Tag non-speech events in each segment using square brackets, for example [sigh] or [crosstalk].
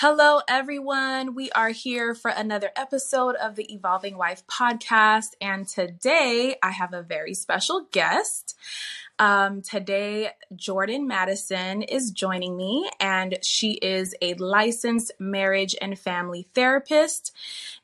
Hello, everyone. We are here for another episode of the Evolving Wife podcast. And today I have a very special guest. Um, today, Jordan Madison is joining me, and she is a licensed marriage and family therapist.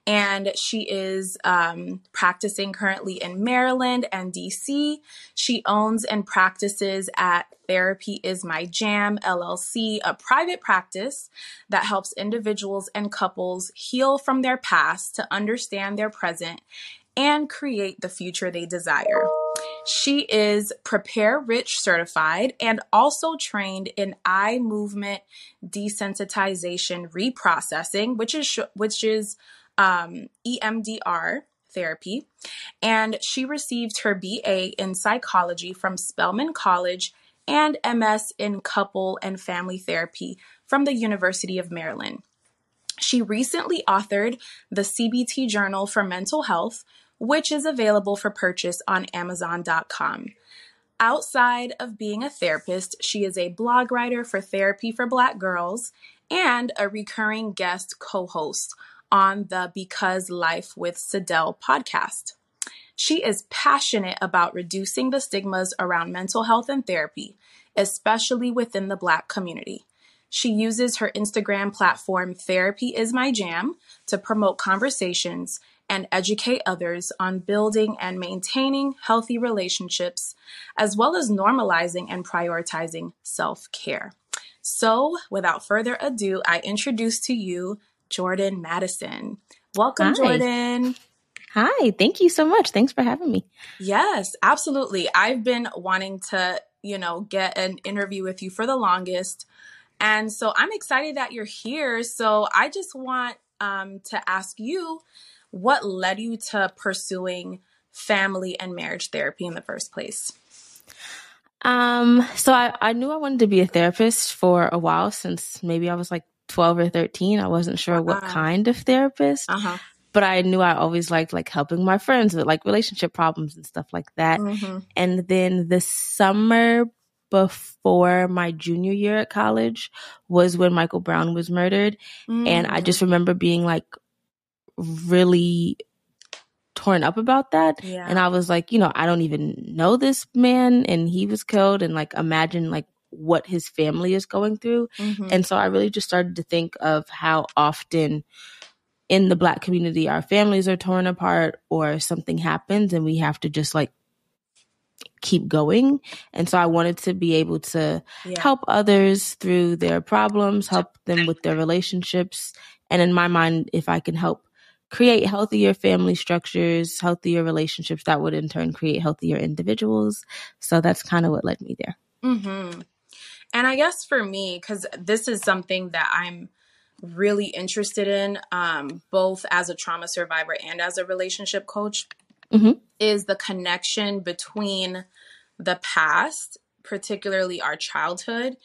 And she is um, practicing currently in Maryland and DC. She owns and practices at Therapy is My Jam LLC, a private practice that helps individuals and couples heal from their past to understand their present and create the future they desire. She is Prepare/Enrich certified and also trained in eye movement desensitization reprocessing, which is which is um, EMDR therapy. And she received her BA in psychology from Spelman College and MS in couple and family therapy from the University of Maryland. She recently authored the CBT Journal for Mental Health, which is available for purchase on Amazon.com. Outside of being a therapist, she is a blog writer for Therapy for Black Girls and a recurring guest co host on the Because Life with Sidel podcast. She is passionate about reducing the stigmas around mental health and therapy, especially within the Black community. She uses her Instagram platform, Therapy is My Jam, to promote conversations and educate others on building and maintaining healthy relationships, as well as normalizing and prioritizing self care. So, without further ado, I introduce to you Jordan Madison. Welcome, Hi. Jordan. Hi, thank you so much. Thanks for having me. Yes, absolutely. I've been wanting to, you know, get an interview with you for the longest. And so I'm excited that you're here. So I just want um, to ask you what led you to pursuing family and marriage therapy in the first place? Um, so I, I knew I wanted to be a therapist for a while since maybe I was like 12 or 13. I wasn't sure uh-huh. what kind of therapist. Uh-huh. But I knew I always liked like helping my friends with like relationship problems and stuff like that. Mm-hmm. And then the summer before my junior year at college was when Michael Brown was murdered. Mm-hmm. And I just mm. remember being like really torn up about that. Yeah. And I was like, you know, I don't even know this man and he was killed and like imagine like what his family is going through. Mm-hmm. And so I really just started to think of how often in the black community our families are torn apart or something happens and we have to just like keep going. And so I wanted to be able to yeah. help others through their problems, help them with their relationships. And in my mind, if I can help create healthier family structures, healthier relationships that would in turn create healthier individuals. So that's kind of what led me there. Mm-hmm. And I guess for me, because this is something that I'm really interested in, um, both as a trauma survivor and as a relationship coach, mm-hmm. is the connection between the past, particularly our childhood,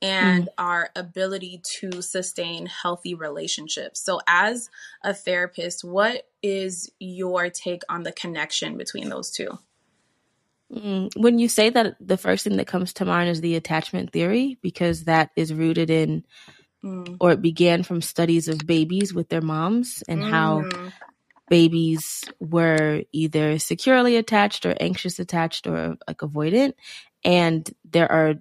and mm. our ability to sustain healthy relationships. So, as a therapist, what is your take on the connection between those two? Mm. When you say that, the first thing that comes to mind is the attachment theory, because that is rooted in, mm. or it began from studies of babies with their moms and how mm. babies were either securely attached or anxious attached or like avoidant. And there are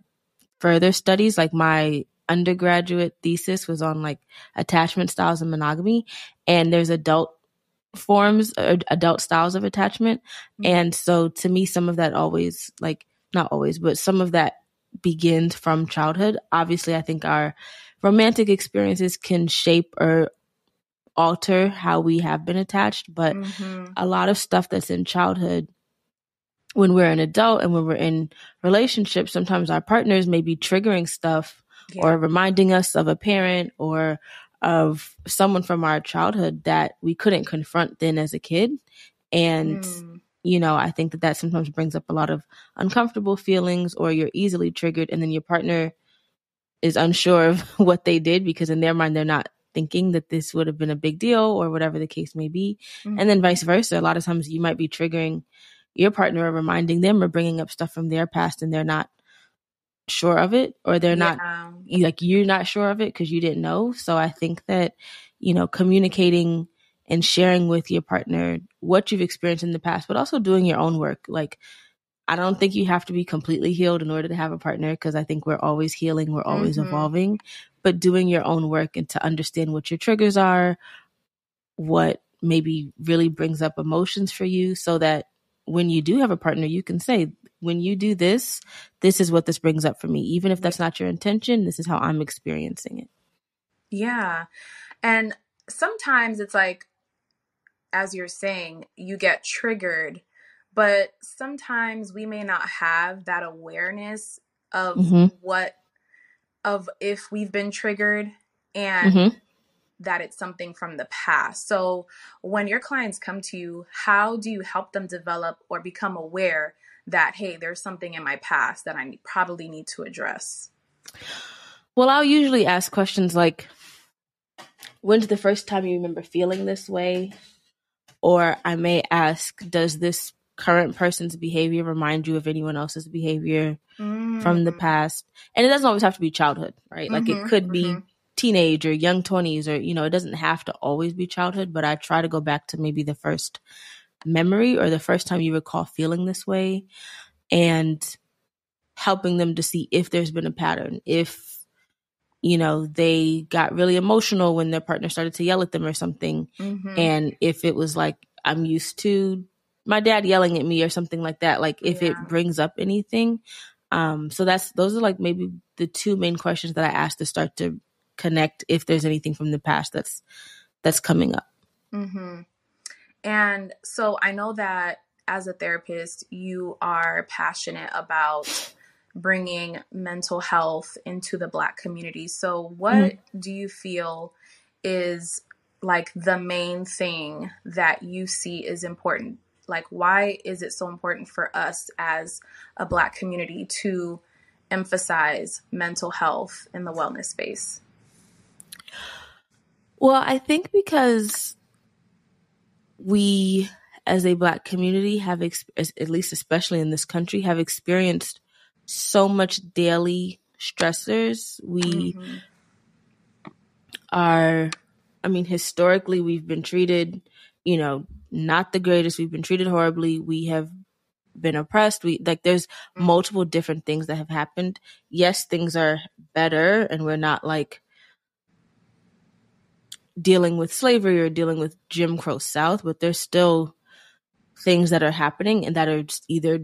further studies. Like my undergraduate thesis was on like attachment styles and monogamy, and there's adult forms, uh, adult styles of attachment. Mm-hmm. And so to me, some of that always, like, not always, but some of that begins from childhood. Obviously, I think our romantic experiences can shape or alter how we have been attached, but mm-hmm. a lot of stuff that's in childhood when we're an adult and when we're in relationships, sometimes our partners may be triggering stuff yeah. or reminding us of a parent or of someone from our childhood that we couldn't confront then as a kid. And, mm. you know, I think that that sometimes brings up a lot of uncomfortable feelings or you're easily triggered and then your partner is unsure of [laughs] what they did because in their mind they're not thinking that this would have been a big deal or whatever the case may be. Mm-hmm. And then vice versa. A lot of times you might be triggering your partner or reminding them or bringing up stuff from their past and they're not sure of it or they're yeah. not like you're not sure of it because you didn't know so i think that you know communicating and sharing with your partner what you've experienced in the past but also doing your own work like i don't think you have to be completely healed in order to have a partner because i think we're always healing we're always mm-hmm. evolving but doing your own work and to understand what your triggers are what maybe really brings up emotions for you so that when you do have a partner, you can say, when you do this, this is what this brings up for me. Even if that's not your intention, this is how I'm experiencing it. Yeah. And sometimes it's like, as you're saying, you get triggered, but sometimes we may not have that awareness of mm-hmm. what, of if we've been triggered and mm-hmm that it's something from the past. So, when your clients come to you, how do you help them develop or become aware that, hey, there's something in my past that I probably need to address? Well, I'll usually ask questions like, when's the first time you remember feeling this way? Or I may ask, does this current person's behavior remind you of anyone else's behavior mm-hmm. from the mm. past? And it doesn't always have to be childhood, right? Mm-hmm. Like it mm-hmm. could be mm-hmm teenage or young 20s or you know it doesn't have to always be childhood but i try to go back to maybe the first memory or the first time you recall feeling this way and helping them to see if there's been a pattern if you know they got really emotional when their partner started to yell at them or something mm-hmm. and if it was like i'm used to my dad yelling at me or something like that like if yeah. it brings up anything um so that's those are like maybe the two main questions that i ask to start to connect if there's anything from the past that's that's coming up. Mm-hmm. And so I know that as a therapist, you are passionate about bringing mental health into the Black community. So, what mm-hmm. do you feel is like the main thing that you see is important? Like, why is it so important for us as a Black community to emphasize mental health in the wellness space? Well, I think because we as a black community have at least especially in this country have experienced so much daily stressors. We mm-hmm. are i mean historically we've been treated you know not the greatest. We've been treated horribly. We have been oppressed. We like there's mm-hmm. multiple different things that have happened. Yes things are better and we're not like dealing with slavery or dealing with Jim Crow South, but there's still things that are happening and that are just either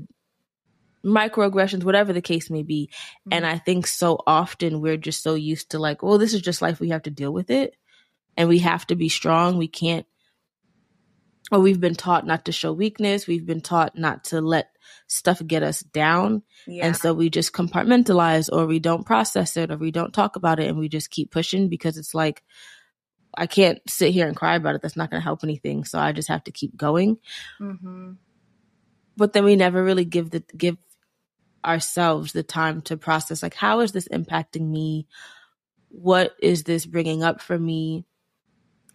microaggressions, whatever the case may be. Mm-hmm. And I think so often we're just so used to like, well, this is just life. We have to deal with it and we have to be strong. We can't, or we've been taught not to show weakness. We've been taught not to let stuff get us down. Yeah. And so we just compartmentalize or we don't process it or we don't talk about it and we just keep pushing because it's like, I can't sit here and cry about it. That's not going to help anything. So I just have to keep going. Mm-hmm. But then we never really give the give ourselves the time to process. Like, how is this impacting me? What is this bringing up for me?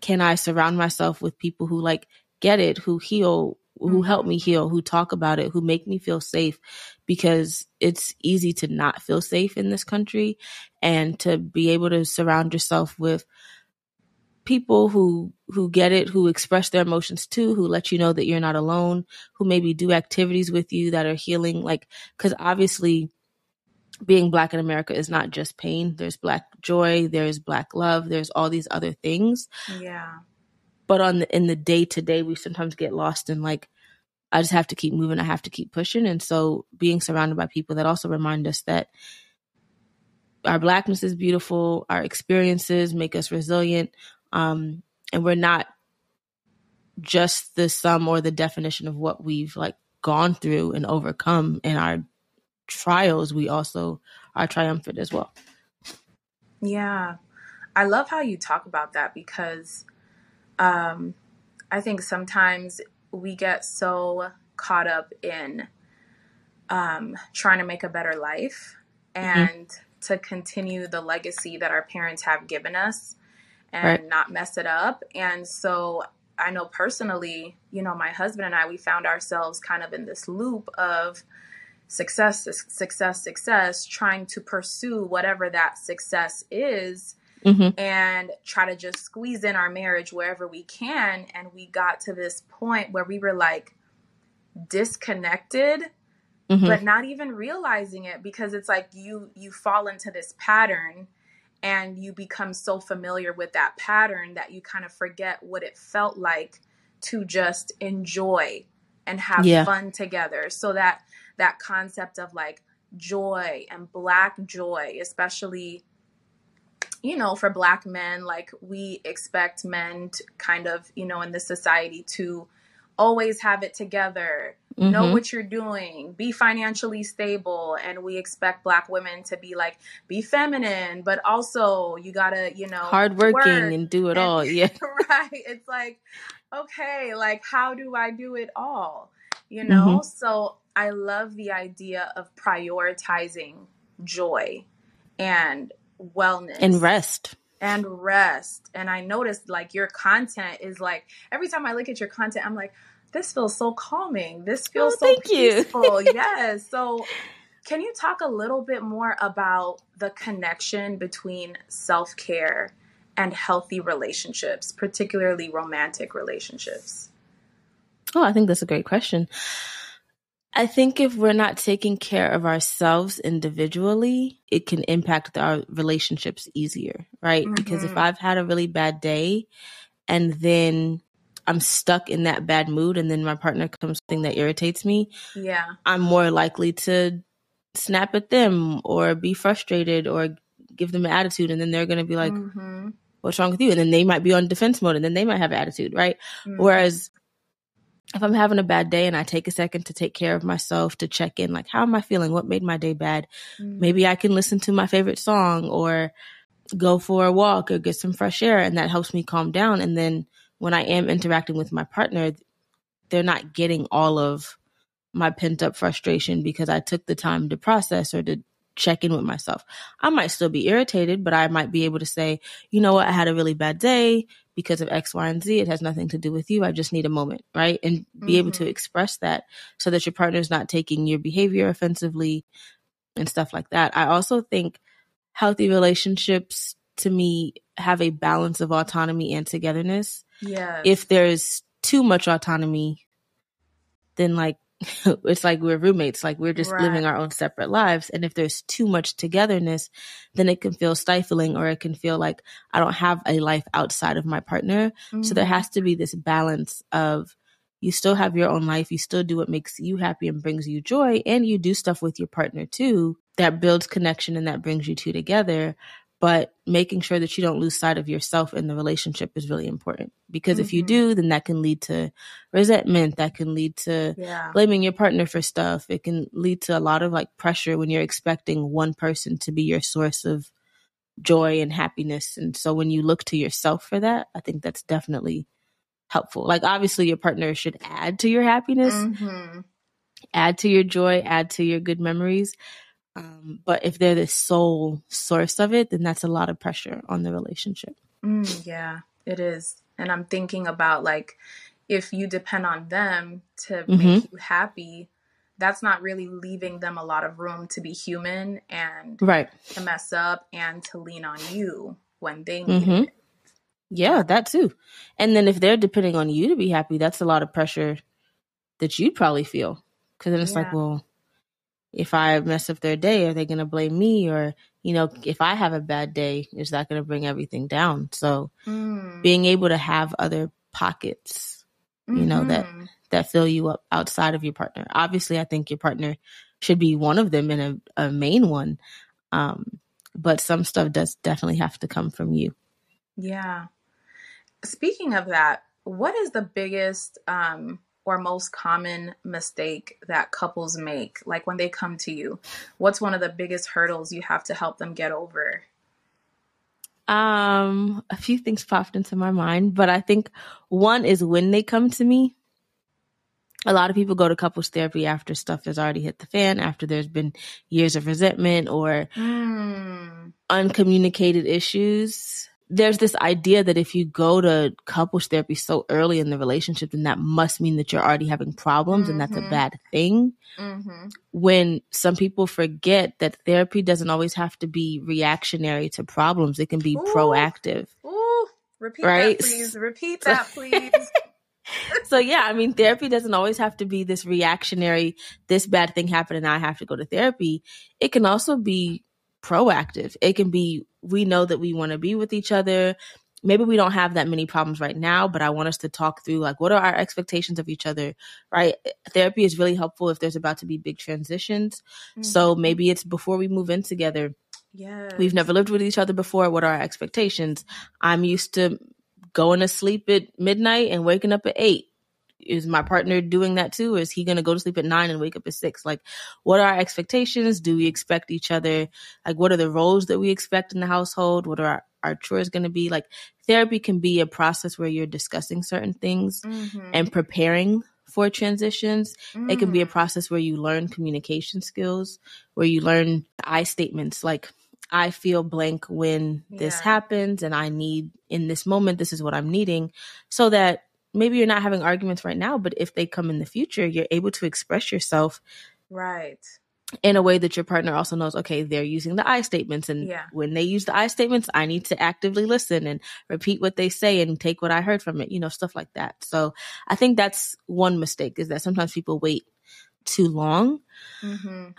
Can I surround myself with people who like get it, who heal, who help me mm-hmm. heal, who talk about it, who make me feel safe? Because it's easy to not feel safe in this country, and to be able to surround yourself with people who who get it, who express their emotions too, who let you know that you're not alone, who maybe do activities with you that are healing like cuz obviously being black in America is not just pain. There's black joy, there's black love, there's all these other things. Yeah. But on the in the day to day we sometimes get lost in like I just have to keep moving, I have to keep pushing and so being surrounded by people that also remind us that our blackness is beautiful, our experiences make us resilient, um, and we're not just the sum or the definition of what we've like gone through and overcome in our trials we also are triumphant as well yeah i love how you talk about that because um i think sometimes we get so caught up in um trying to make a better life mm-hmm. and mm-hmm. to continue the legacy that our parents have given us and right. not mess it up. And so I know personally, you know, my husband and I, we found ourselves kind of in this loop of, success, success, success, trying to pursue whatever that success is. Mm-hmm. And try to just squeeze in our marriage wherever we can. And we got to this point where we were like disconnected mm-hmm. but not even realizing it because it's like you you fall into this pattern and you become so familiar with that pattern that you kind of forget what it felt like to just enjoy and have yeah. fun together so that that concept of like joy and black joy especially you know for black men like we expect men to kind of you know in this society to always have it together mm-hmm. know what you're doing, be financially stable. And we expect black women to be like, be feminine, but also you gotta, you know, hardworking and do it and, all. [laughs] Yeah. right. It's like, okay, like, how do I do it all? You know? Mm-hmm. So I love the idea of prioritizing joy and wellness and rest and rest. And I noticed like your content is like every time I look at your content, I'm like, this feels so calming. This oh, feels oh, so peaceful. [laughs] yes. So can you talk a little bit more about the connection between self-care and healthy relationships, particularly romantic relationships? Oh, I think that's a great question. I think if we're not taking care of ourselves individually, it can impact our relationships easier, right? Mm-hmm. Because if mm-hmm. I've had a really bad day and then I'm stuck in that bad mood and then my partner comes something that irritates me, yeah. I'm more likely to snap at them or be frustrated or give them an attitude and then they're going to be like mm-hmm. what's wrong with you and then they might be on defense mode and then they might have attitude, right? Mm-hmm. Whereas if I'm having a bad day and I take a second to take care of myself, to check in, like, how am I feeling? What made my day bad? Mm-hmm. Maybe I can listen to my favorite song or go for a walk or get some fresh air. And that helps me calm down. And then when I am interacting with my partner, they're not getting all of my pent up frustration because I took the time to process or to check in with myself. I might still be irritated, but I might be able to say, you know what, I had a really bad day because of X, Y, and Z. It has nothing to do with you. I just need a moment, right? And be mm-hmm. able to mm-hmm. express that so that your partner's not taking your behavior offensively and stuff like that. I also think healthy relationships to me have a balance of autonomy and togetherness. Yeah. If there's too much autonomy, then like [laughs] it's like we're roommates, like we're just right. living our own separate lives. And if there's too much togetherness, then it can feel stifling or it can feel like I don't have a life outside of my partner. Mm-hmm. So there mm-hmm. has to be this balance of you still have your own life, you still do what makes you happy and brings you joy, and you do stuff with your partner too that builds connection and that brings you two together but making sure that you don't lose sight of yourself in the relationship is really important because mm-hmm. if you mm-hmm. do then that can lead to resentment that can lead to yeah. blaming your partner for stuff it can lead to a lot of like pressure when you're expecting one person to be your source of joy and happiness and so when you look to yourself for that i think that's definitely helpful like obviously your partner should add to your happiness mm-hmm. add to your joy add to your good memories um, but if they're the sole source of it, then that's a lot of pressure on the relationship. Mm, yeah, it is. And I'm thinking about like if you depend on them to mm-hmm. make you happy, that's not really leaving them a lot of room to be human and right. to mess up and to lean on you when they need mm-hmm. it. Yeah, that too. And then if they're depending on you to be happy, that's a lot of pressure that you'd probably feel. Because then it's yeah. like, well, if I mess up their day, are they going to blame me? Or, you know, if I have a bad day, is that going to bring everything down? So mm. being able to have other pockets, you mm-hmm. know, that, mm-hmm. that fill you up outside of your partner. Obviously, I think your partner should be one of them and a, a main one. Um, but some stuff does definitely have to come from you. Yeah. Speaking of that, what is the biggest, um, or most common mistake that couples make? Like when they come to you, what's one of the biggest hurdles you have to help them get over? Um, a few things popped into my mind, but I think one is when they come to me. A lot of people go to couples therapy after stuff has already hit the fan, after there's been years of resentment or mm. uncommunicated issues. There's this idea that if you go to couples therapy so early in the relationship, then that must mean that you're already having problems mm-hmm. and that's a mm-hmm. bad thing. Mm-hmm. When some people forget that therapy doesn't always have to be reactionary to problems, it can be Ooh. proactive. Ooh, repeat right? [laughs] that, please. Repeat that, please. so yeah, I mean, therapy doesn't always have to be this reactionary, this bad thing happened and I have to go to therapy. It can also be proactive. It can be we know that we want to be with each other. Maybe we don't have that many problems right now, but I want us to talk through like what are our expectations of each other, right? Therapy is really helpful if there's about to be big transitions. Mm-hmm. So maybe it's before we move in together. Yeah. We've never lived with each other before. What are our expectations? I'm used to going to sleep at midnight and waking up at eight is my partner doing that too? Or is he going to go to sleep at nine and wake up at six? Like, what are our expectations? Do we expect each other? Like, what are the roles that we expect in the household? What are our, our chores going to be? Like, therapy can be a process where you're discussing certain things mm-hmm. and preparing for transitions. Mm. It can be a mm. process where you learn communication skills, where you learn I statements like, I feel blank when yeah. this happens and I need in this moment, this is what I'm needing so that maybe you're not having arguments right now, but if they come in the future, you're able to express yourself. Right. In a way that your partner also knows, okay, they're using the I statements. And yeah. when they use the I statements, I need to actively listen and repeat what they say and take what I heard from it, you know, stuff like that. So I think that's one mistake is that sometimes people wait too long. Mm-hmm.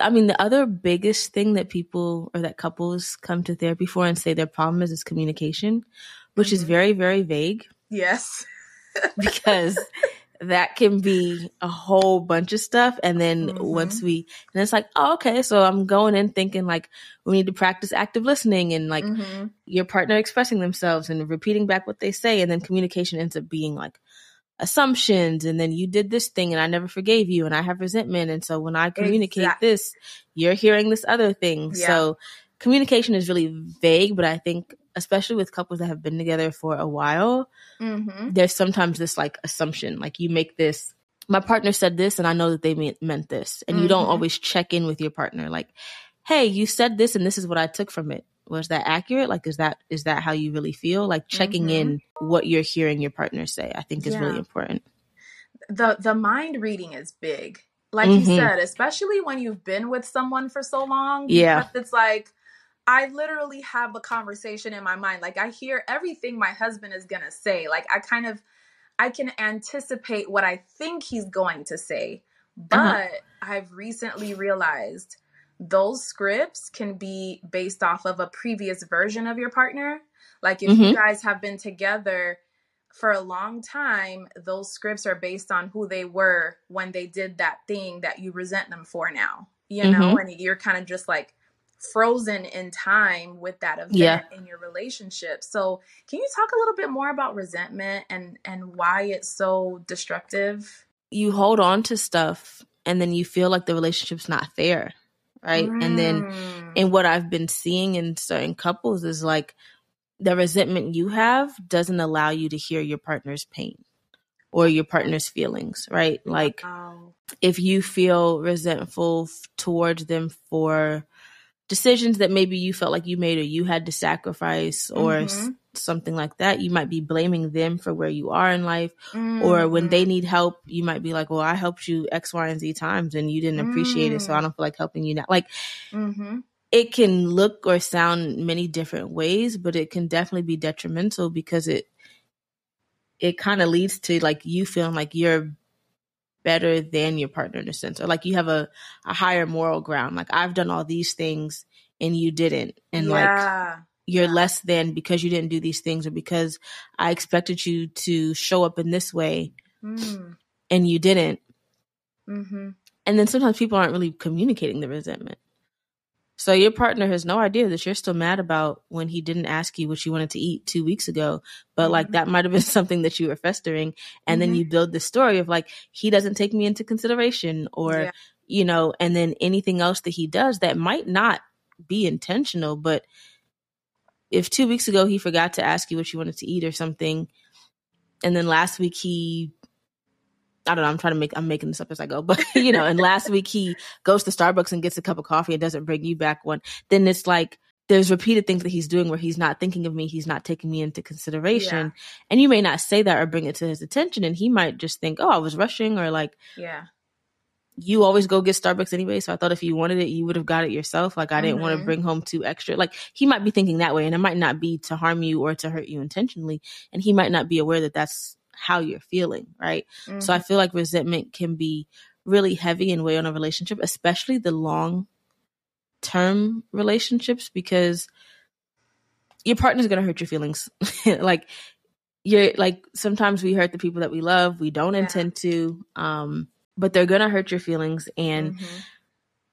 I mean, the other biggest thing that people or that couples come to therapy for and say their problem is is communication, which mm-hmm. is very, very vague. Yes. [laughs] because that can be a whole bunch of stuff. And then mm-hmm. once we, and it's like, oh, okay, so I'm going in thinking like we need to practice active listening and like mm-hmm. your partner expressing themselves and repeating back what they say. And then communication ends up being like assumptions. And then you did this thing and I never forgave you and I have resentment. And so when I communicate exactly. this, you're hearing this other thing. Yeah. So communication is really vague, but I think especially with couples that have been together for a while, mm-hmm. there's sometimes this like assumption, like you make this. My partner said this, and I know that they meant, meant this, and mm-hmm. you don't mm-hmm. always check in with your partner, like, "Hey, you said this, and this is what I took from it. Was that accurate? Like, is that is that how you really feel? Like, checking mm-hmm. in what you're hearing your partner say, I think is yeah. really important. The the mind reading is big, like you mm-hmm. said, especially when you've been with someone for so long. Yeah, it's like I literally have a conversation in my mind. Like I hear everything my husband is going to say. Like I kind of I can anticipate what I think he's going to say. Uh-huh. But uh-huh. I've recently realized those scripts can be based off of a previous version of your partner. Like if mm-hmm. you guys have been together for a long time, those scripts are based on who they were when they did that thing that you resent them for now. You know, mm-hmm. and you're kind of just like frozen in time with that event yeah. in your relationship. So, can you talk a little bit more about resentment and and why it's so destructive? You hold on to stuff and then you feel like the relationship's not fair, right? Mm. And then and mm. what I've been seeing in certain couples is like the resentment you have doesn't allow you to hear your partner's pain or your partner's feelings, right? Like wow. if you feel resentful f- towards them for decisions that maybe you felt like you made or you had to sacrifice or mm-hmm. something like that you might be blaming them for where you are in life mm-hmm. or when they mm-hmm. need help you might be like well i helped you x y and z times and you didn't appreciate mm-hmm. it so i mm. don't feel like helping you now like mm-hmm. it can look or sound many different ways but it can definitely be detrimental because it it kind of leads to like you feeling like you're better than your partner in a sense, or like you have a, a higher moral ground. Like I've done all these things and you didn't. And yeah. like you're yeah. less than because you didn't do these things or because I expected you to show up in this way mm. and you didn't. Mm-hmm. And then sometimes people aren't really communicating the resentment. So your partner has no idea that you're still mad about when he didn't ask you what you wanted to eat two weeks ago. But mm-hmm. like that might have been [laughs] something that you were festering. And mm-hmm. then you build the story of like, he doesn't take me into consideration or, yeah. you know, and then anything else that he does that might not be intentional. But if two weeks ago he forgot to ask you what you wanted to eat or something, and then last week he I don't know. I'm trying to make, I'm making this up as I go, [laughs] but you know, and last week he goes to Starbucks and gets a cup of coffee and doesn't bring you back one. Then it's like, there's repeated things that he's doing where he's not thinking of me, he's not taking me into consideration. Yeah. And you may not say that or bring it to his attention and he might just think, "Oh, I was rushing," or like, "Yeah, you always go get Starbucks anyway, so I thought if you wanted it, you would have got it yourself. Like I didn't want to mm-hmm. bring home two extra. Like he might be thinking that way, and it might not be to harm you or to hurt you intentionally, and he might not be aware that that's how you're feeling, right? Mm-hmm. So I mm-hmm. feel like resentment can be really heavy and weigh on a relationship, especially the long term relationships, because your partner's gonna hurt your feelings. [laughs] like you're like sometimes we hurt the people that we love, we don't yeah. intend to. Um but they're going to hurt your feelings and mm-hmm.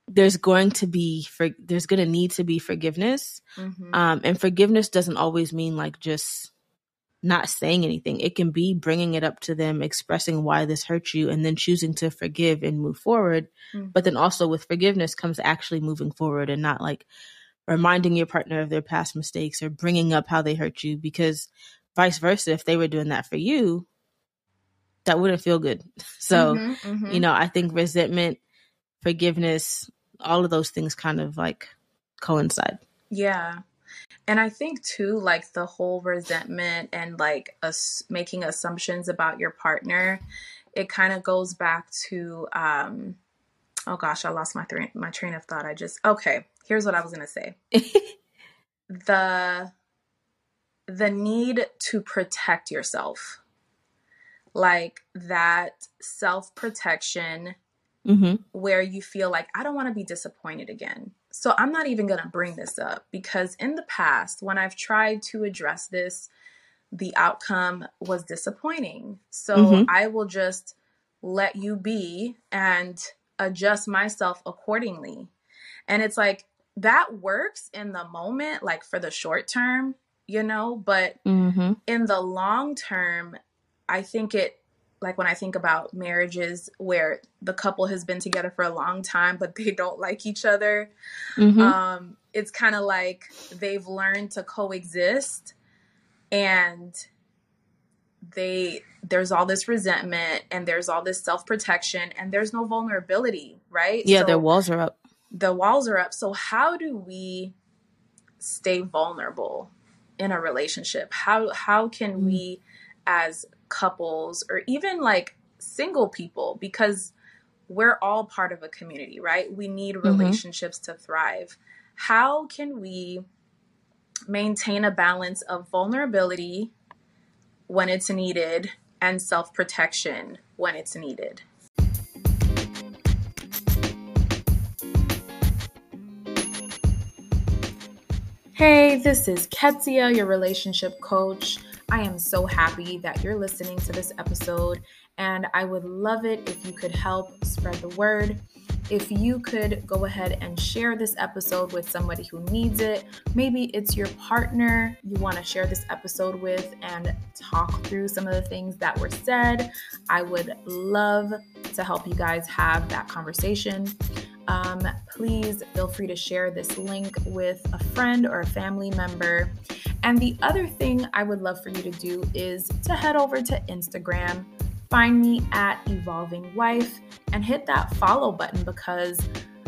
there's going to be for there's going to need to be forgiveness mm-hmm. um, and forgiveness doesn't always mean like just not saying anything it can be bringing it up to them expressing why this hurt you and then choosing to forgive and move forward mm-hmm. but then also with forgiveness comes actually moving forward and not like reminding your partner of their past mistakes or bringing up how they hurt you because vice versa if they were doing that for you that wouldn't feel good. [laughs] So, mm-hmm, mm-hmm. you know, I think resentment, forgiveness, all of those things kind of like coincide. Yeah. And I think too, like the whole resentment and like us making assumptions about your partner, it kind of goes back to, um, oh gosh, I lost my th- my train of thought. I just okay. Here's what I was gonna say. [laughs] the the need to protect yourself like that self protection mm-hmm. where you feel like, I don't want to be disappointed again. So I'm not even going to bring this up because in the past, when I've tried to address this, the outcome was disappointing. So mm-hmm. I will just let you be and adjust myself accordingly. And it's like that works in the moment, like for the short term, you know, but mm-hmm. in the long term, I think it like when I think about marriages where the couple has been together for a long time but they don't like each other, mm-hmm. um, it's kind of like they've learned to coexist and they there's all this resentment and there's all this self-protection and there's no vulnerability, right? Yeah, so their walls are up. The walls are up. So how do we stay vulnerable in a relationship? How how can mm-hmm. we as couples or even like single people because we're all part of a community, right? We need mm-hmm. relationships mm-hmm. to thrive. How can we maintain a balance of vulnerability when it's needed and self protection when it's needed? Hey, this is Ketsia, your relationship coach. I am so happy that you're listening to this episode, and I would love it if you could help spread the word. If you could go ahead and share this episode with somebody who needs it, maybe it's your partner you want to share this episode with and talk through some of the things that were said. I would love to help you guys have that conversation. Um, please feel free to share this link with a friend or a family member. And the other thing I would love for you to do is to head over to Instagram, find me at Evolving Wife, and hit that follow button because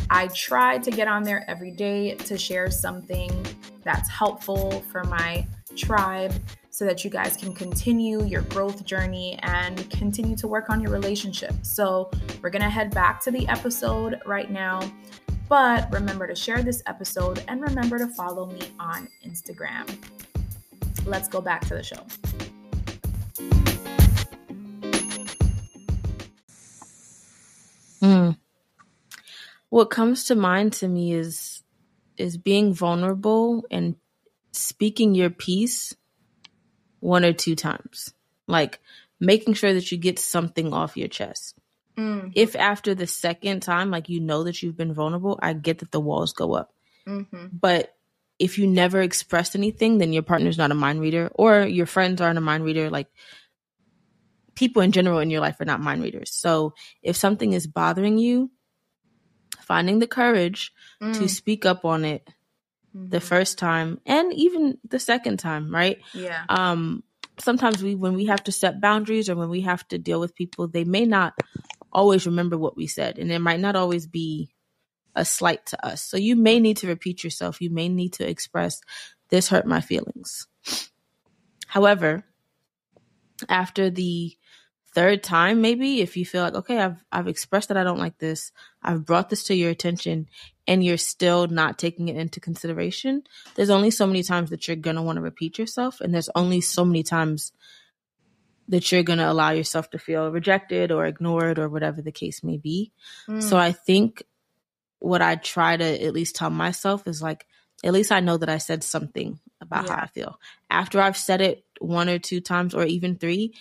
I try to get on there every day to share something that's helpful for my tribe so that you guys can continue your growth journey and continue to work on your relationship. So, we're to head back to the episode right now. But remember to share this episode and remember to follow me on Instagram. Let's go back to the show. Mm. What comes to mind to me is is being vulnerable and speaking your piece one or two times. Like making sure that you get something off your chest. Mm. If after the second time, like you know that you've been vulnerable, I get that the walls go up. Mm-hmm. But if you never expressed anything, then your partner's not a mind reader, or your friends aren't a mind reader. Like people in general in your life are not mind readers. So if something is bothering you, finding the courage mm. to speak up on it mm-hmm. the first time and even the second time, right? Yeah. Um sometimes we when we have to set boundaries or when we have to deal with people, they may not always remember what we said and it might not always be a slight to us. So you may need to repeat yourself. You may need to express, this hurt my feelings. However, after the third time maybe if you feel like okay I've I've expressed that I don't like this I've brought this to your attention and you're still not taking it into consideration there's only so many times that you're going to want to repeat yourself and there's only so many times that you're going to allow yourself to feel rejected or ignored or whatever the case may be mm. so I think what I try to at least tell myself is like at least I know that I said something about yeah. how I feel after I've said it one or two times or even three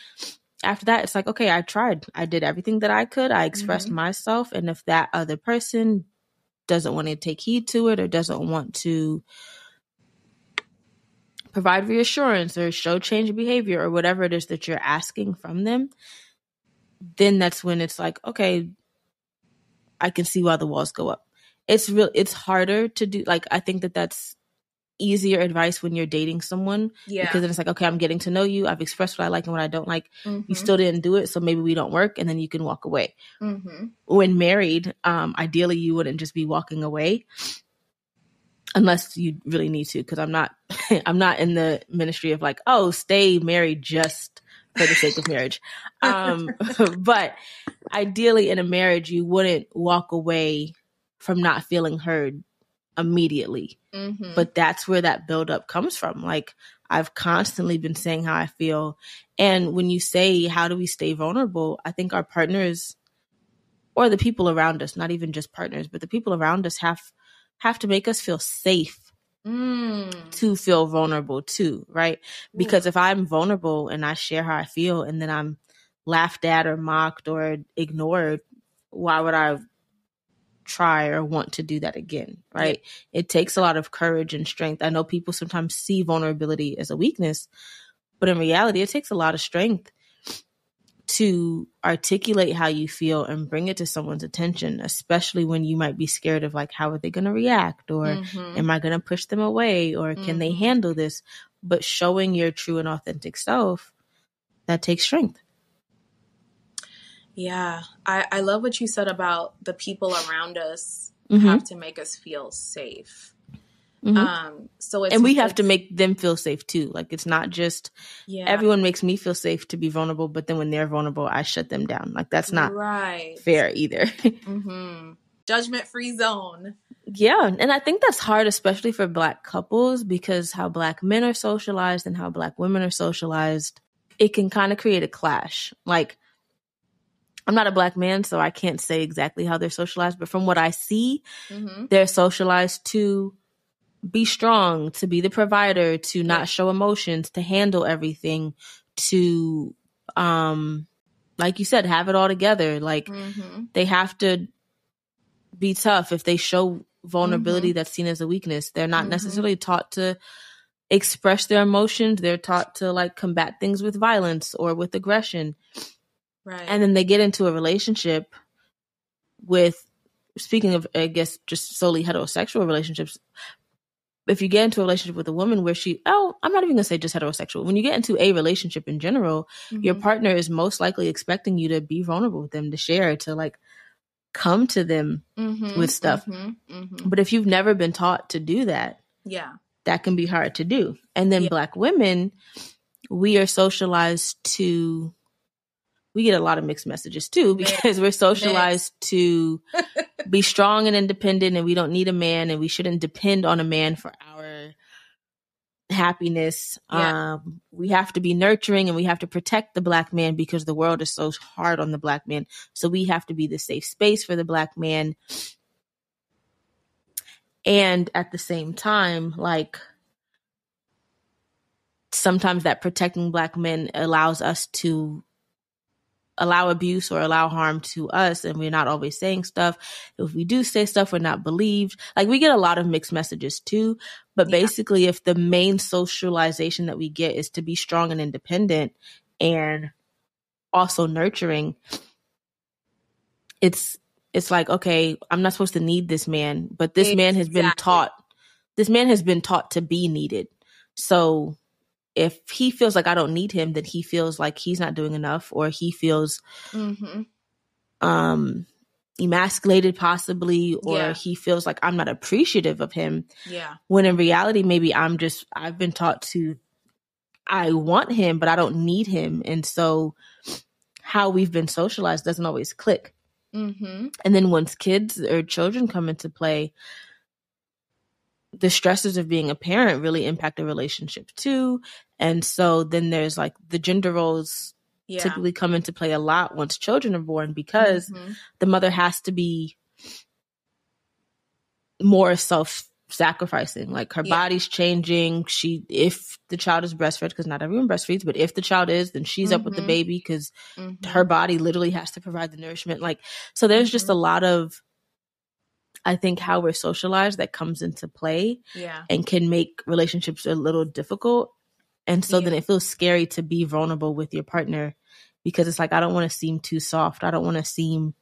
after that, it's like, okay, I tried. I did everything that I could. I expressed mm-hmm. myself. And if that other person doesn't want to take heed to it or doesn't want to provide reassurance or show change of behavior or whatever it is that you're asking from them, then that's when it's like, okay, I can see why the walls go up. It's real. It's harder to do. Like I think that that's easier advice when you're dating someone. Yeah. Because then it's like, okay, I'm getting to know you. I've expressed what I like and what I don't like. Mm-hmm. You still didn't do it, so maybe we don't work, and then you can walk away. Mm-hmm. When married, um, ideally you wouldn't just be walking away unless you really need to because i'm not [laughs] i'm not in the ministry of like oh stay married just for the sake of marriage um [laughs] but ideally in a marriage you wouldn't walk away from not feeling heard immediately. Mm-hmm. But that's where that buildup comes from. Like I've constantly been saying how I feel. And when you say, how do we stay vulnerable? I think our partners or the people around us, not even just partners, but the people around us have have to make us feel safe mm. to feel vulnerable too, right? Because if I'm vulnerable and I share how I feel and then I'm laughed at or mocked or ignored, why would I try or want to do that again, right? Yeah. It takes a lot of courage and strength. I know people sometimes see vulnerability as a weakness, but in reality, it takes a lot of strength to articulate how you feel and bring it to someone's attention, especially when you might be scared of like, how are they going to react? Or mm-hmm. am I going to push them away? Or can mm-hmm. they handle this? But showing your true and authentic self, that takes strength. Yeah, I, I love what you said about the people around us mm-hmm. have to make us feel safe. Mm-hmm. Um, so and we have to make them feel safe too. Like it's not just yeah. everyone makes me feel safe to be vulnerable, but then when they're vulnerable, I shut them down. Like that's not right fair either. [laughs] mm-hmm. Judgment free zone. Yeah, and I think that's hard, especially for Black couples, because how Black men are socialized and how Black women are socialized, it can kind of create a clash. Like I'm not a black man, so I can't say exactly how they're socialized, but from what I see, mm-hmm. they're socialized to be strong, to be the provider, to not show emotions, to handle everything, to um like you said, have it all together. Like mm-hmm. they have to be tough if they show vulnerability mm-hmm. that's seen as a weakness. They're not mm-hmm. necessarily taught to express their emotions. They're taught to like combat things with violence or with aggression. Right. And then they get into a relationship with, speaking of, I guess, just solely heterosexual relationships. If you get into a relationship with a woman where she, oh, I'm not even gonna say just heterosexual. When you get into a relationship in general, mm-hmm. your partner is most likely expecting you to be vulnerable with them, to share, to like come to them mm-hmm, with stuff. Mm-hmm, mm-hmm. but if you've never been taught to do that, yeah, that can be hard to do. And then yeah. black women, we are socialized to we get a lot of mixed messages too because we're socialized to [laughs] be strong and independent and we don't need a man and we shouldn't depend on a man for our happiness. Yeah. Um, we have to be nurturing and we have to protect the black man because the world is so hard on the black man. So we have to be the safe space for the black man. And at the same time, like sometimes that protecting black men allows us to allow abuse or allow harm to us and we're not always saying stuff. If we do say stuff, we're not believed. Like we get a lot of mixed messages too. But yeah. basically, if the main socialization that we get is to be strong and independent and also nurturing, it's it's like, okay, I'm not supposed to need this man, but this exactly. man has been taught this man has been taught to be needed. So if he feels like I don't need him, then he feels like he's not doing enough, or he feels mm-hmm. um emasculated possibly or Yeah. he feels like I'm not appreciative of him Yeah. when in reality maybe I'm just I've been taught to I want him but I don't need him and so how we've been socialized doesn't always click Mm-hmm. and then once kids or children come into play the stresses of being a parent really impact the relationship too and so then there's like the gender roles Yeah. typically come into play a lot once children are born because Mhm. the mother has to be more self sacrificing like her Yeah. body's changing she if the child is breastfed because not everyone breastfeeds but if the child is then she's up with the Mhm. baby because Mhm. her body literally has to provide the nourishment like so there's just a lot of i think how we're socialized that comes into play Yeah. and can make relationships a little difficult and so then it feels scary to be vulnerable with your partner because it's like i don't want to seem too soft i don't want to seem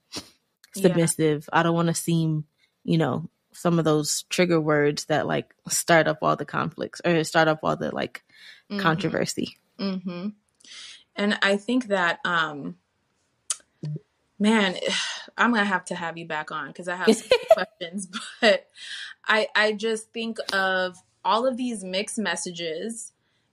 Yeah. submissive i don't want to seem you know some of those trigger words that like start up all the conflicts or start up all the like Mhm. controversy Mm-hmm. And I think that, um, man, [sighs] I'm gonna have to have you back on because I have some [laughs] questions. But I, I just think of all of these mixed messages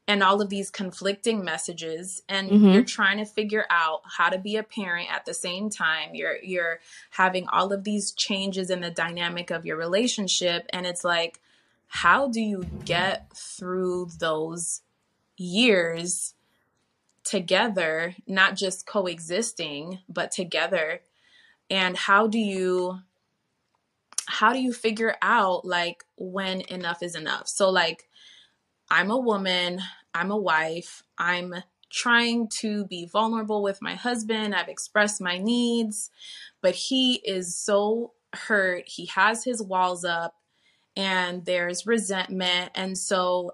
and all of these conflicting messages, and Mhm. you're trying to figure out how to be a parent at the same time. You're you're having all of these changes in the dynamic of your relationship, and it's like, how do you get through those years? Together, not just coexisting, but together. And how do you how do you figure out like when enough is enough? So like I'm a woman, I'm a wife, I'm trying to be vulnerable with my husband. I've expressed my needs, but he is so hurt. He has his walls up and there's resentment. And so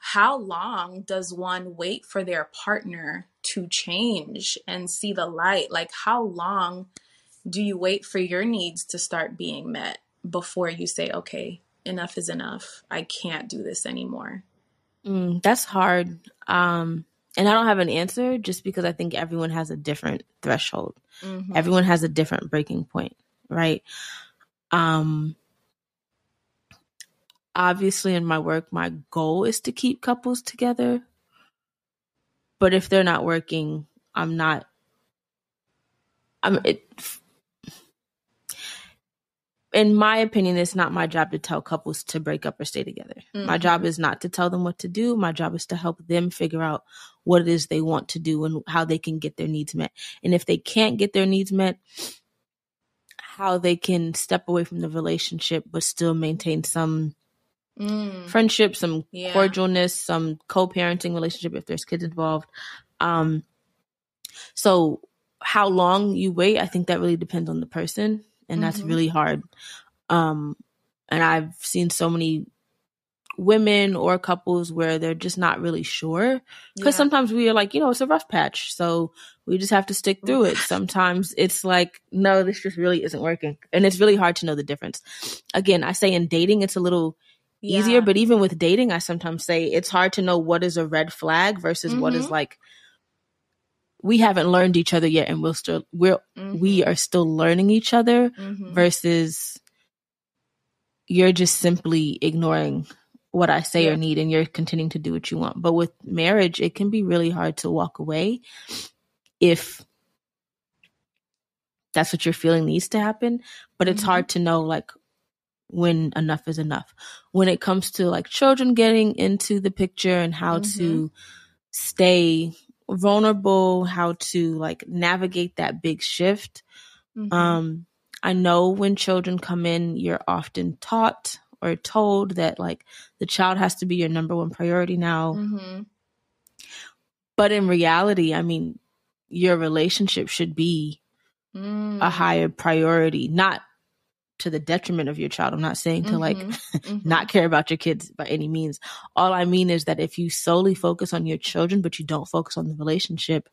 how long does one wait for their partner to change and see the light? Like, how long do you wait for your needs to start being met before you say, okay, enough is enough? I can't do this anymore. Mm, that's hard um and i don't have an answer just because i think everyone has a different threshold Mhm. everyone has a different breaking point right um obviously in my work my goal is to keep couples together. But if they're not working i'm not i'm it in my opinion it's not my job to tell couples to break up or stay together. My Mhm. job is not to tell them what to do. My job is to help them figure out what it is they want to do and how they can get their needs met. And if they can't get their needs met how they can step away from the relationship but still maintain some Mm. friendship, some Yeah. cordialness, some co-parenting relationship if there's kids involved. Um so how long you wait, I think that really depends on the person and that's Mhm. really hard. Um and I've seen so many women or couples where they're just not really sure because Yeah. sometimes we are like you know it's a rough patch so we just have to stick through it sometimes it's like no this just really isn't working and it's really hard to know the difference again i say in dating it's a little easier Yeah. but even with dating i sometimes say it's hard to know what is a red flag versus what is Mhm. like we haven't learned each other yet and we'll still we're we Mhm. are still learning each other Mhm. versus you're just simply ignoring what I say Yeah. or need and you're continuing to do what you want. But with marriage, it can be really hard to walk away if that's what you're feeling needs to happen. But it's Mhm. hard to know like when enough is enough. When it comes to like children getting into the picture and how to stay vulnerable, how to like navigate that big shift. Mhm. Um, I know when children come in, you're often taught or told that like the child has to be your number one priority now. Mhm. But in reality, I mean, your relationship should be Mm. a higher priority, not to the detriment of your child. I'm not saying to like Mhm. [laughs] Mhm. not care about your kids by any means. All I mean is that if you solely focus on your children, but you don't focus on the relationship,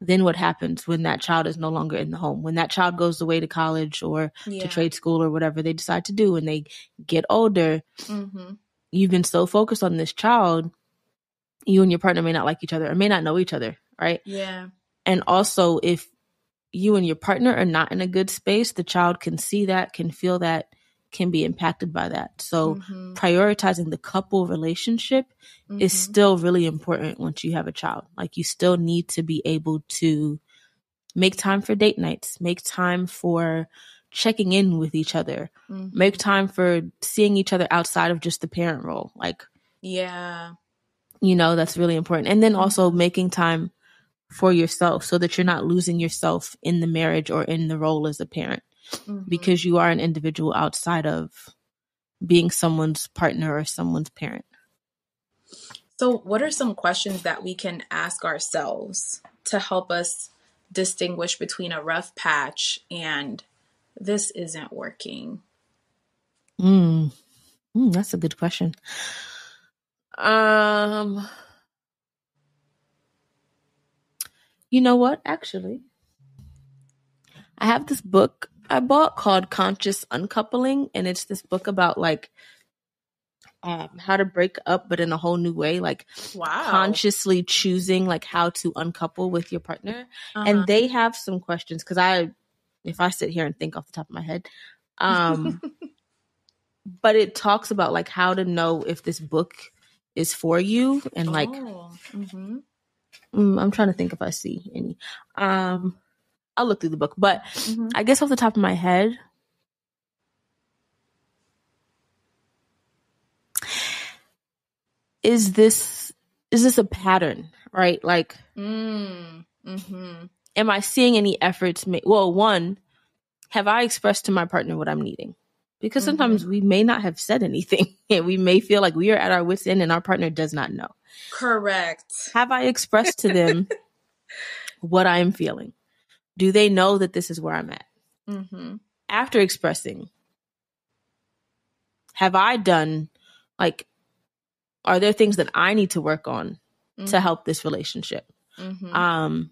then what happens when that child is no longer in the home? When that child goes away to college or yeah. to trade school or whatever they decide to do and they get older, Mhm. you've been so focused on this child, you and your partner may not like each other or may not know each other, right? Yeah. And also, if you and your partner are not in a good space, the child can see that, can feel that, can be impacted by that. So mm-hmm. prioritizing the couple relationship mm-hmm. is still really important once you have a child. Like you still need to be able to make time for date nights, make time for checking in with each other, mm-hmm. make time for seeing each other outside of just the parent role. Like, yeah, you know, that's really important. And then also mm-hmm. making time for yourself so that you're not losing yourself in the marriage or in the role as a parent mm-hmm. because you are an individual outside of being someone's partner or someone's parent. So, what are some questions that we can ask ourselves to help us distinguish between a rough patch and this isn't working? Mm. Mm, that's a good question. Um, you know what? Actually, I have this book I bought called Conscious Uncoupling, and it's this book about like um, how to break up, but in a whole new way, like wow. consciously choosing like how to uncouple with your partner. Uh-huh. And they have some questions because I, if I sit here and think off the top of my head, um, [laughs] but it talks about like how to know if this book is for you and like. Oh. Mm-hmm. Mm, I'm trying to think if I see any. Um, I'll look through the book, but mm-hmm. I guess off the top of my head, is this is this a pattern, right? Like, mm, mm-hmm. am I seeing any efforts? Ma- well, one, have I expressed to my partner what I'm needing? Because sometimes mm-hmm. we may not have said anything, [laughs] and we may feel like we are at our wits' end, and our partner does not know. Correct. Have I expressed to them [laughs] what I am feeling? do they know that this is where I'm at? Mm-hmm. After expressing, have I done like, are there things that I need to work on mm-hmm. to help this relationship? Mm-hmm. Um,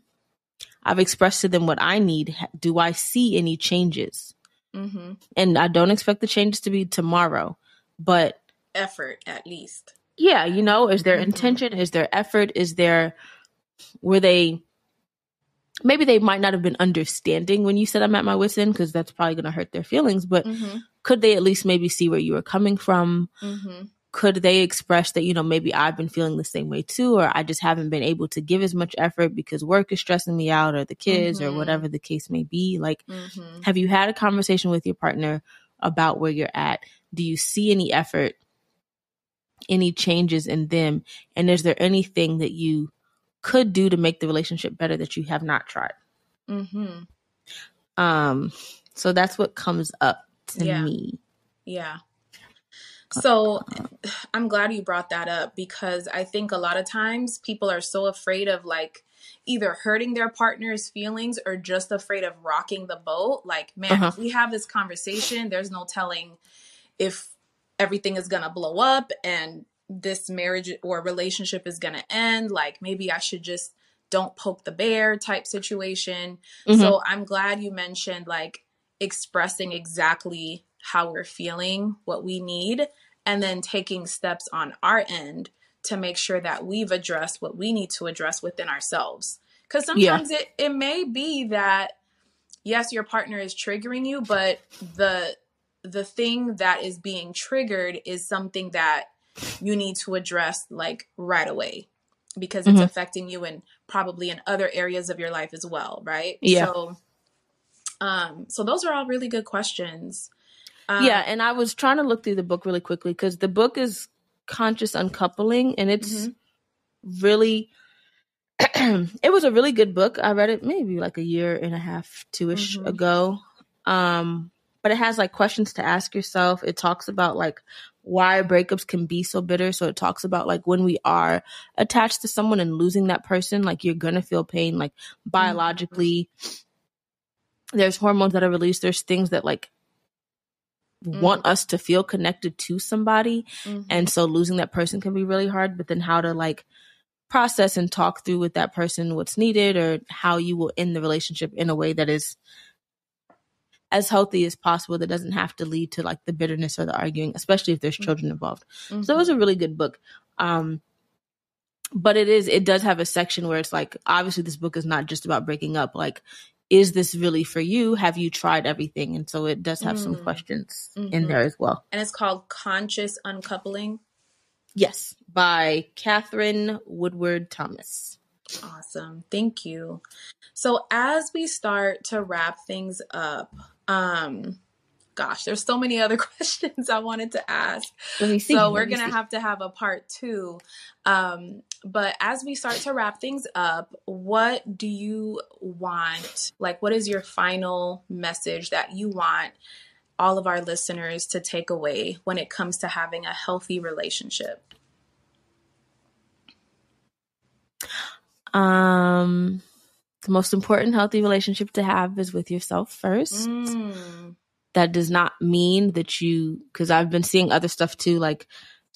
I've expressed to them what I need. Do I see any changes? Mm-hmm. And I don't expect the changes to be tomorrow, but effort at least. Yeah, you know, is there mm-hmm. intention? Is there effort? Is there were they maybe they might not have been understanding when you said I'm at my wits end because that's probably going to hurt their feelings. But mm-hmm. could they at least maybe see where you were coming from? Mm-hmm. Could they express that you know maybe I've been feeling the same way too, or I just haven't been able to give as much effort because work is stressing me out, or the kids, mm-hmm. or whatever the case may be? Like, mm-hmm. have you had a conversation with your partner about where you're at? Do you see any effort? Any changes in them and is there anything that you could do to make the relationship better that you have not tried. Mm-hmm. Um, so that's what comes up to yeah. me. Yeah. So [sighs] I'm glad you brought that up because I think a lot of times people are so afraid of like either hurting their partner's feelings or just afraid of rocking the boat. Like, man, uh-huh. we have this conversation, there's no telling if everything is going to blow up and this marriage or relationship is going to end like maybe i should just don't poke the bear type situation mm-hmm. so i'm glad you mentioned like expressing exactly how we're feeling what we need and then taking steps on our end to make sure that we've addressed what we need to address within ourselves because sometimes yeah. it, it may be that yes your partner is triggering you but the the thing that is being triggered is something that you need to address like right away because it's mm-hmm. affecting you and probably in other areas of your life as well, right? Yeah. So um so those are all really good questions. Um, yeah, and I was trying to look through the book really quickly cuz the book is conscious uncoupling and it's mm-hmm. really [clears throat] it was a really good book. I read it maybe like a year and a half, two-ish mm-hmm. ago. Um but it has like questions to ask yourself. It talks about like why breakups can be so bitter. So it talks about like when we are attached to someone and losing that person, like you're gonna feel pain, like biologically. Mm-hmm. There's hormones that are released. There's things that like mm-hmm. want us to feel connected to somebody. Mm-hmm. And so losing that person can be really hard, but then how to like process and talk through with that person what's needed or how you will end the relationship in a way that is as healthy as possible that doesn't have to lead to like the bitterness or the arguing, especially if there's mm-hmm. children involved. Mm-hmm. So it was a really good book. Um, but it is, it does have a section where it's like, obviously, this book is not just about breaking up. Like, is this really for you? Have you tried everything? And so it does have mm. some questions mm-hmm. in there as well. And it's called Conscious Uncoupling. Yes, by Katherine Woodward Thomas. Awesome. Thank you. So as we start to wrap things up, um gosh, there's so many other [laughs] questions I wanted to ask. So we're going to have to have a part 2. Um but as we start to wrap things up, what do you want? Like what is your final message that you want all of our listeners to take away when it comes to having a healthy relationship? Um, the most important healthy relationship to have is with yourself first. Mm. That does not mean that you, because I've been seeing other stuff too, like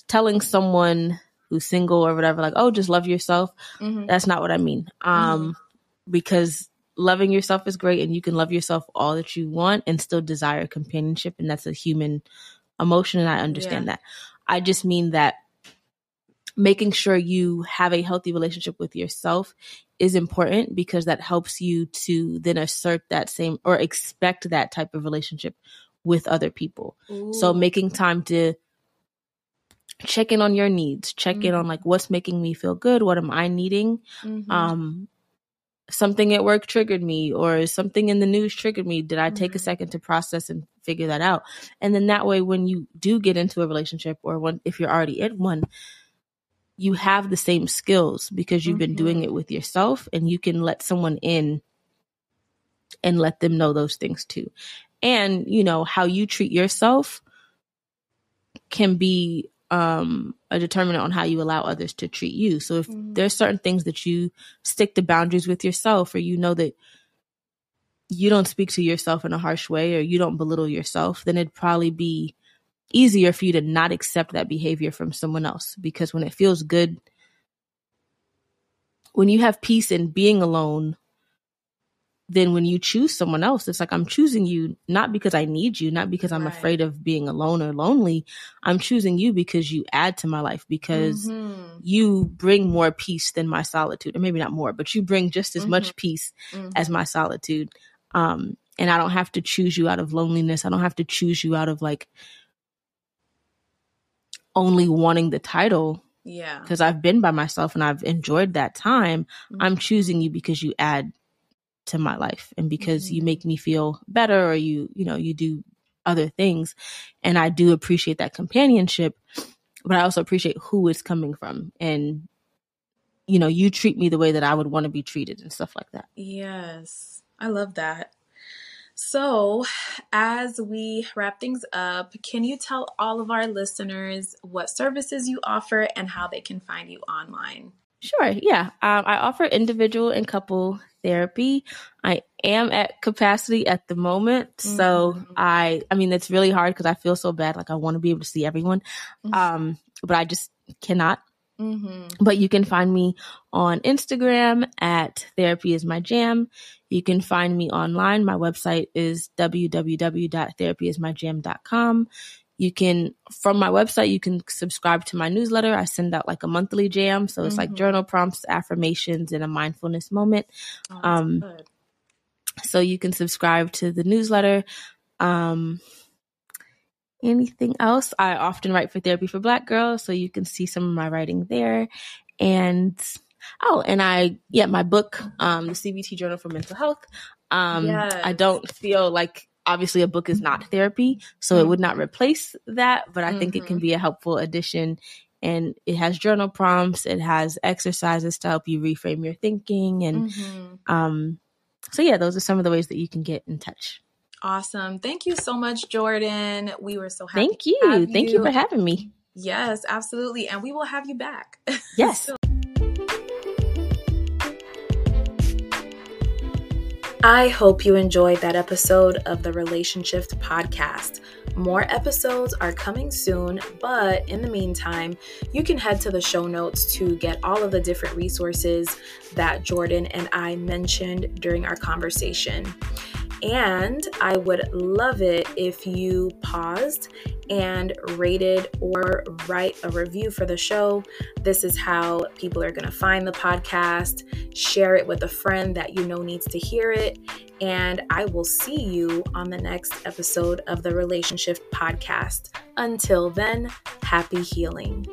telling someone who's single or whatever, like, oh, just love yourself. Mm-hmm. That's not what I mean. Um, mm-hmm. because loving yourself is great and you can love yourself all that you want and still desire companionship. And that's a human emotion. And I understand yeah. that. I just mean that making sure you have a healthy relationship with yourself is important because that helps you to then assert that same or expect that type of relationship with other people. Ooh. So making time to check in on your needs, check mm-hmm. in on like what's making me feel good, what am I needing? Mm-hmm. Um something at work triggered me or something in the news triggered me. Did I take mm-hmm. a second to process and figure that out? And then that way when you do get into a relationship or when if you're already in one, you have the same skills because you've mm-hmm. been doing mm-hmm. it with yourself and you can let someone in and let them know those things too. And, you know, how you treat yourself can be um, a determinant on how you allow others to treat you. So if mm-hmm. there's certain things that you stick to boundaries with yourself or you know that you don't speak to yourself in a harsh way or you don't belittle yourself, then it'd probably be easier for you to not accept that behavior from someone else because when it feels good when you have peace in being alone then when you choose someone else it's like i'm choosing you not because i need you not because i'm right. afraid of being alone or lonely i'm choosing you because you add to my life because mm-hmm. you bring more peace than my solitude or maybe not more but you bring just as mm-hmm. much peace mm-hmm. as my solitude um and i don't have to choose you out of loneliness i don't have to choose you out of like only wanting the title. Yeah. Because I've been by myself and I've enjoyed that time. Mm-hmm. I'm choosing you because you add to my life and because mm-hmm. you make me feel better or you, you know, you do other things. And I do appreciate that companionship, but I also appreciate who it's coming from. And, you know, you treat me the way that I would want to be treated and stuff like that. Yes. I love that. So, as we wrap things up, can you tell all of our listeners what services you offer and how they can find you online? Sure, yeah. Um, I offer individual and couple therapy. I am at capacity at the moment, mm-hmm. so I I mean it's really hard because I feel so bad like I want to be able to see everyone. Mm-hmm. Um, but I just cannot. Mm-hmm. But you can find me on Instagram at Therapy is My Jam. You can find me online. My website is www.therapyismyjam.com. You can, from my website, you can subscribe to my newsletter. I send out like a monthly jam. So it's mm-hmm. like journal prompts, affirmations, and a mindfulness moment. Oh, um, so you can subscribe to the newsletter. Um, anything else? I often write for Therapy for Black Girls, so you can see some of my writing there. And oh, and I yeah, my book, um, the CBT Journal for Mental Health. Um, yes. I don't feel like obviously a book is not therapy, so mm-hmm. it would not mm-hmm. replace that, but I mm-hmm. think it can mm-hmm. be a helpful addition. And it has journal prompts, it has exercises to help you reframe your thinking, and mm-hmm. um, so yeah, those are some of the ways that you can get in touch. Awesome. Thank you so much, Jordan. We were so happy. Thank you. Thank you. you for having me. Yes, absolutely. And we will have you back. [laughs] Yes. so- I hope you enjoyed that episode of the Relationship Podcast. More episodes are coming soon, but in the meantime, you can head to the show notes to get all of the different resources that Jordan and I mentioned during our conversation. And I would love it if you paused and rated or write a review for the show. This is how people are going to find the podcast. Share it with a friend that you know needs to hear it. And I will see you on the next episode of the Relationship Podcast. Until then, happy healing.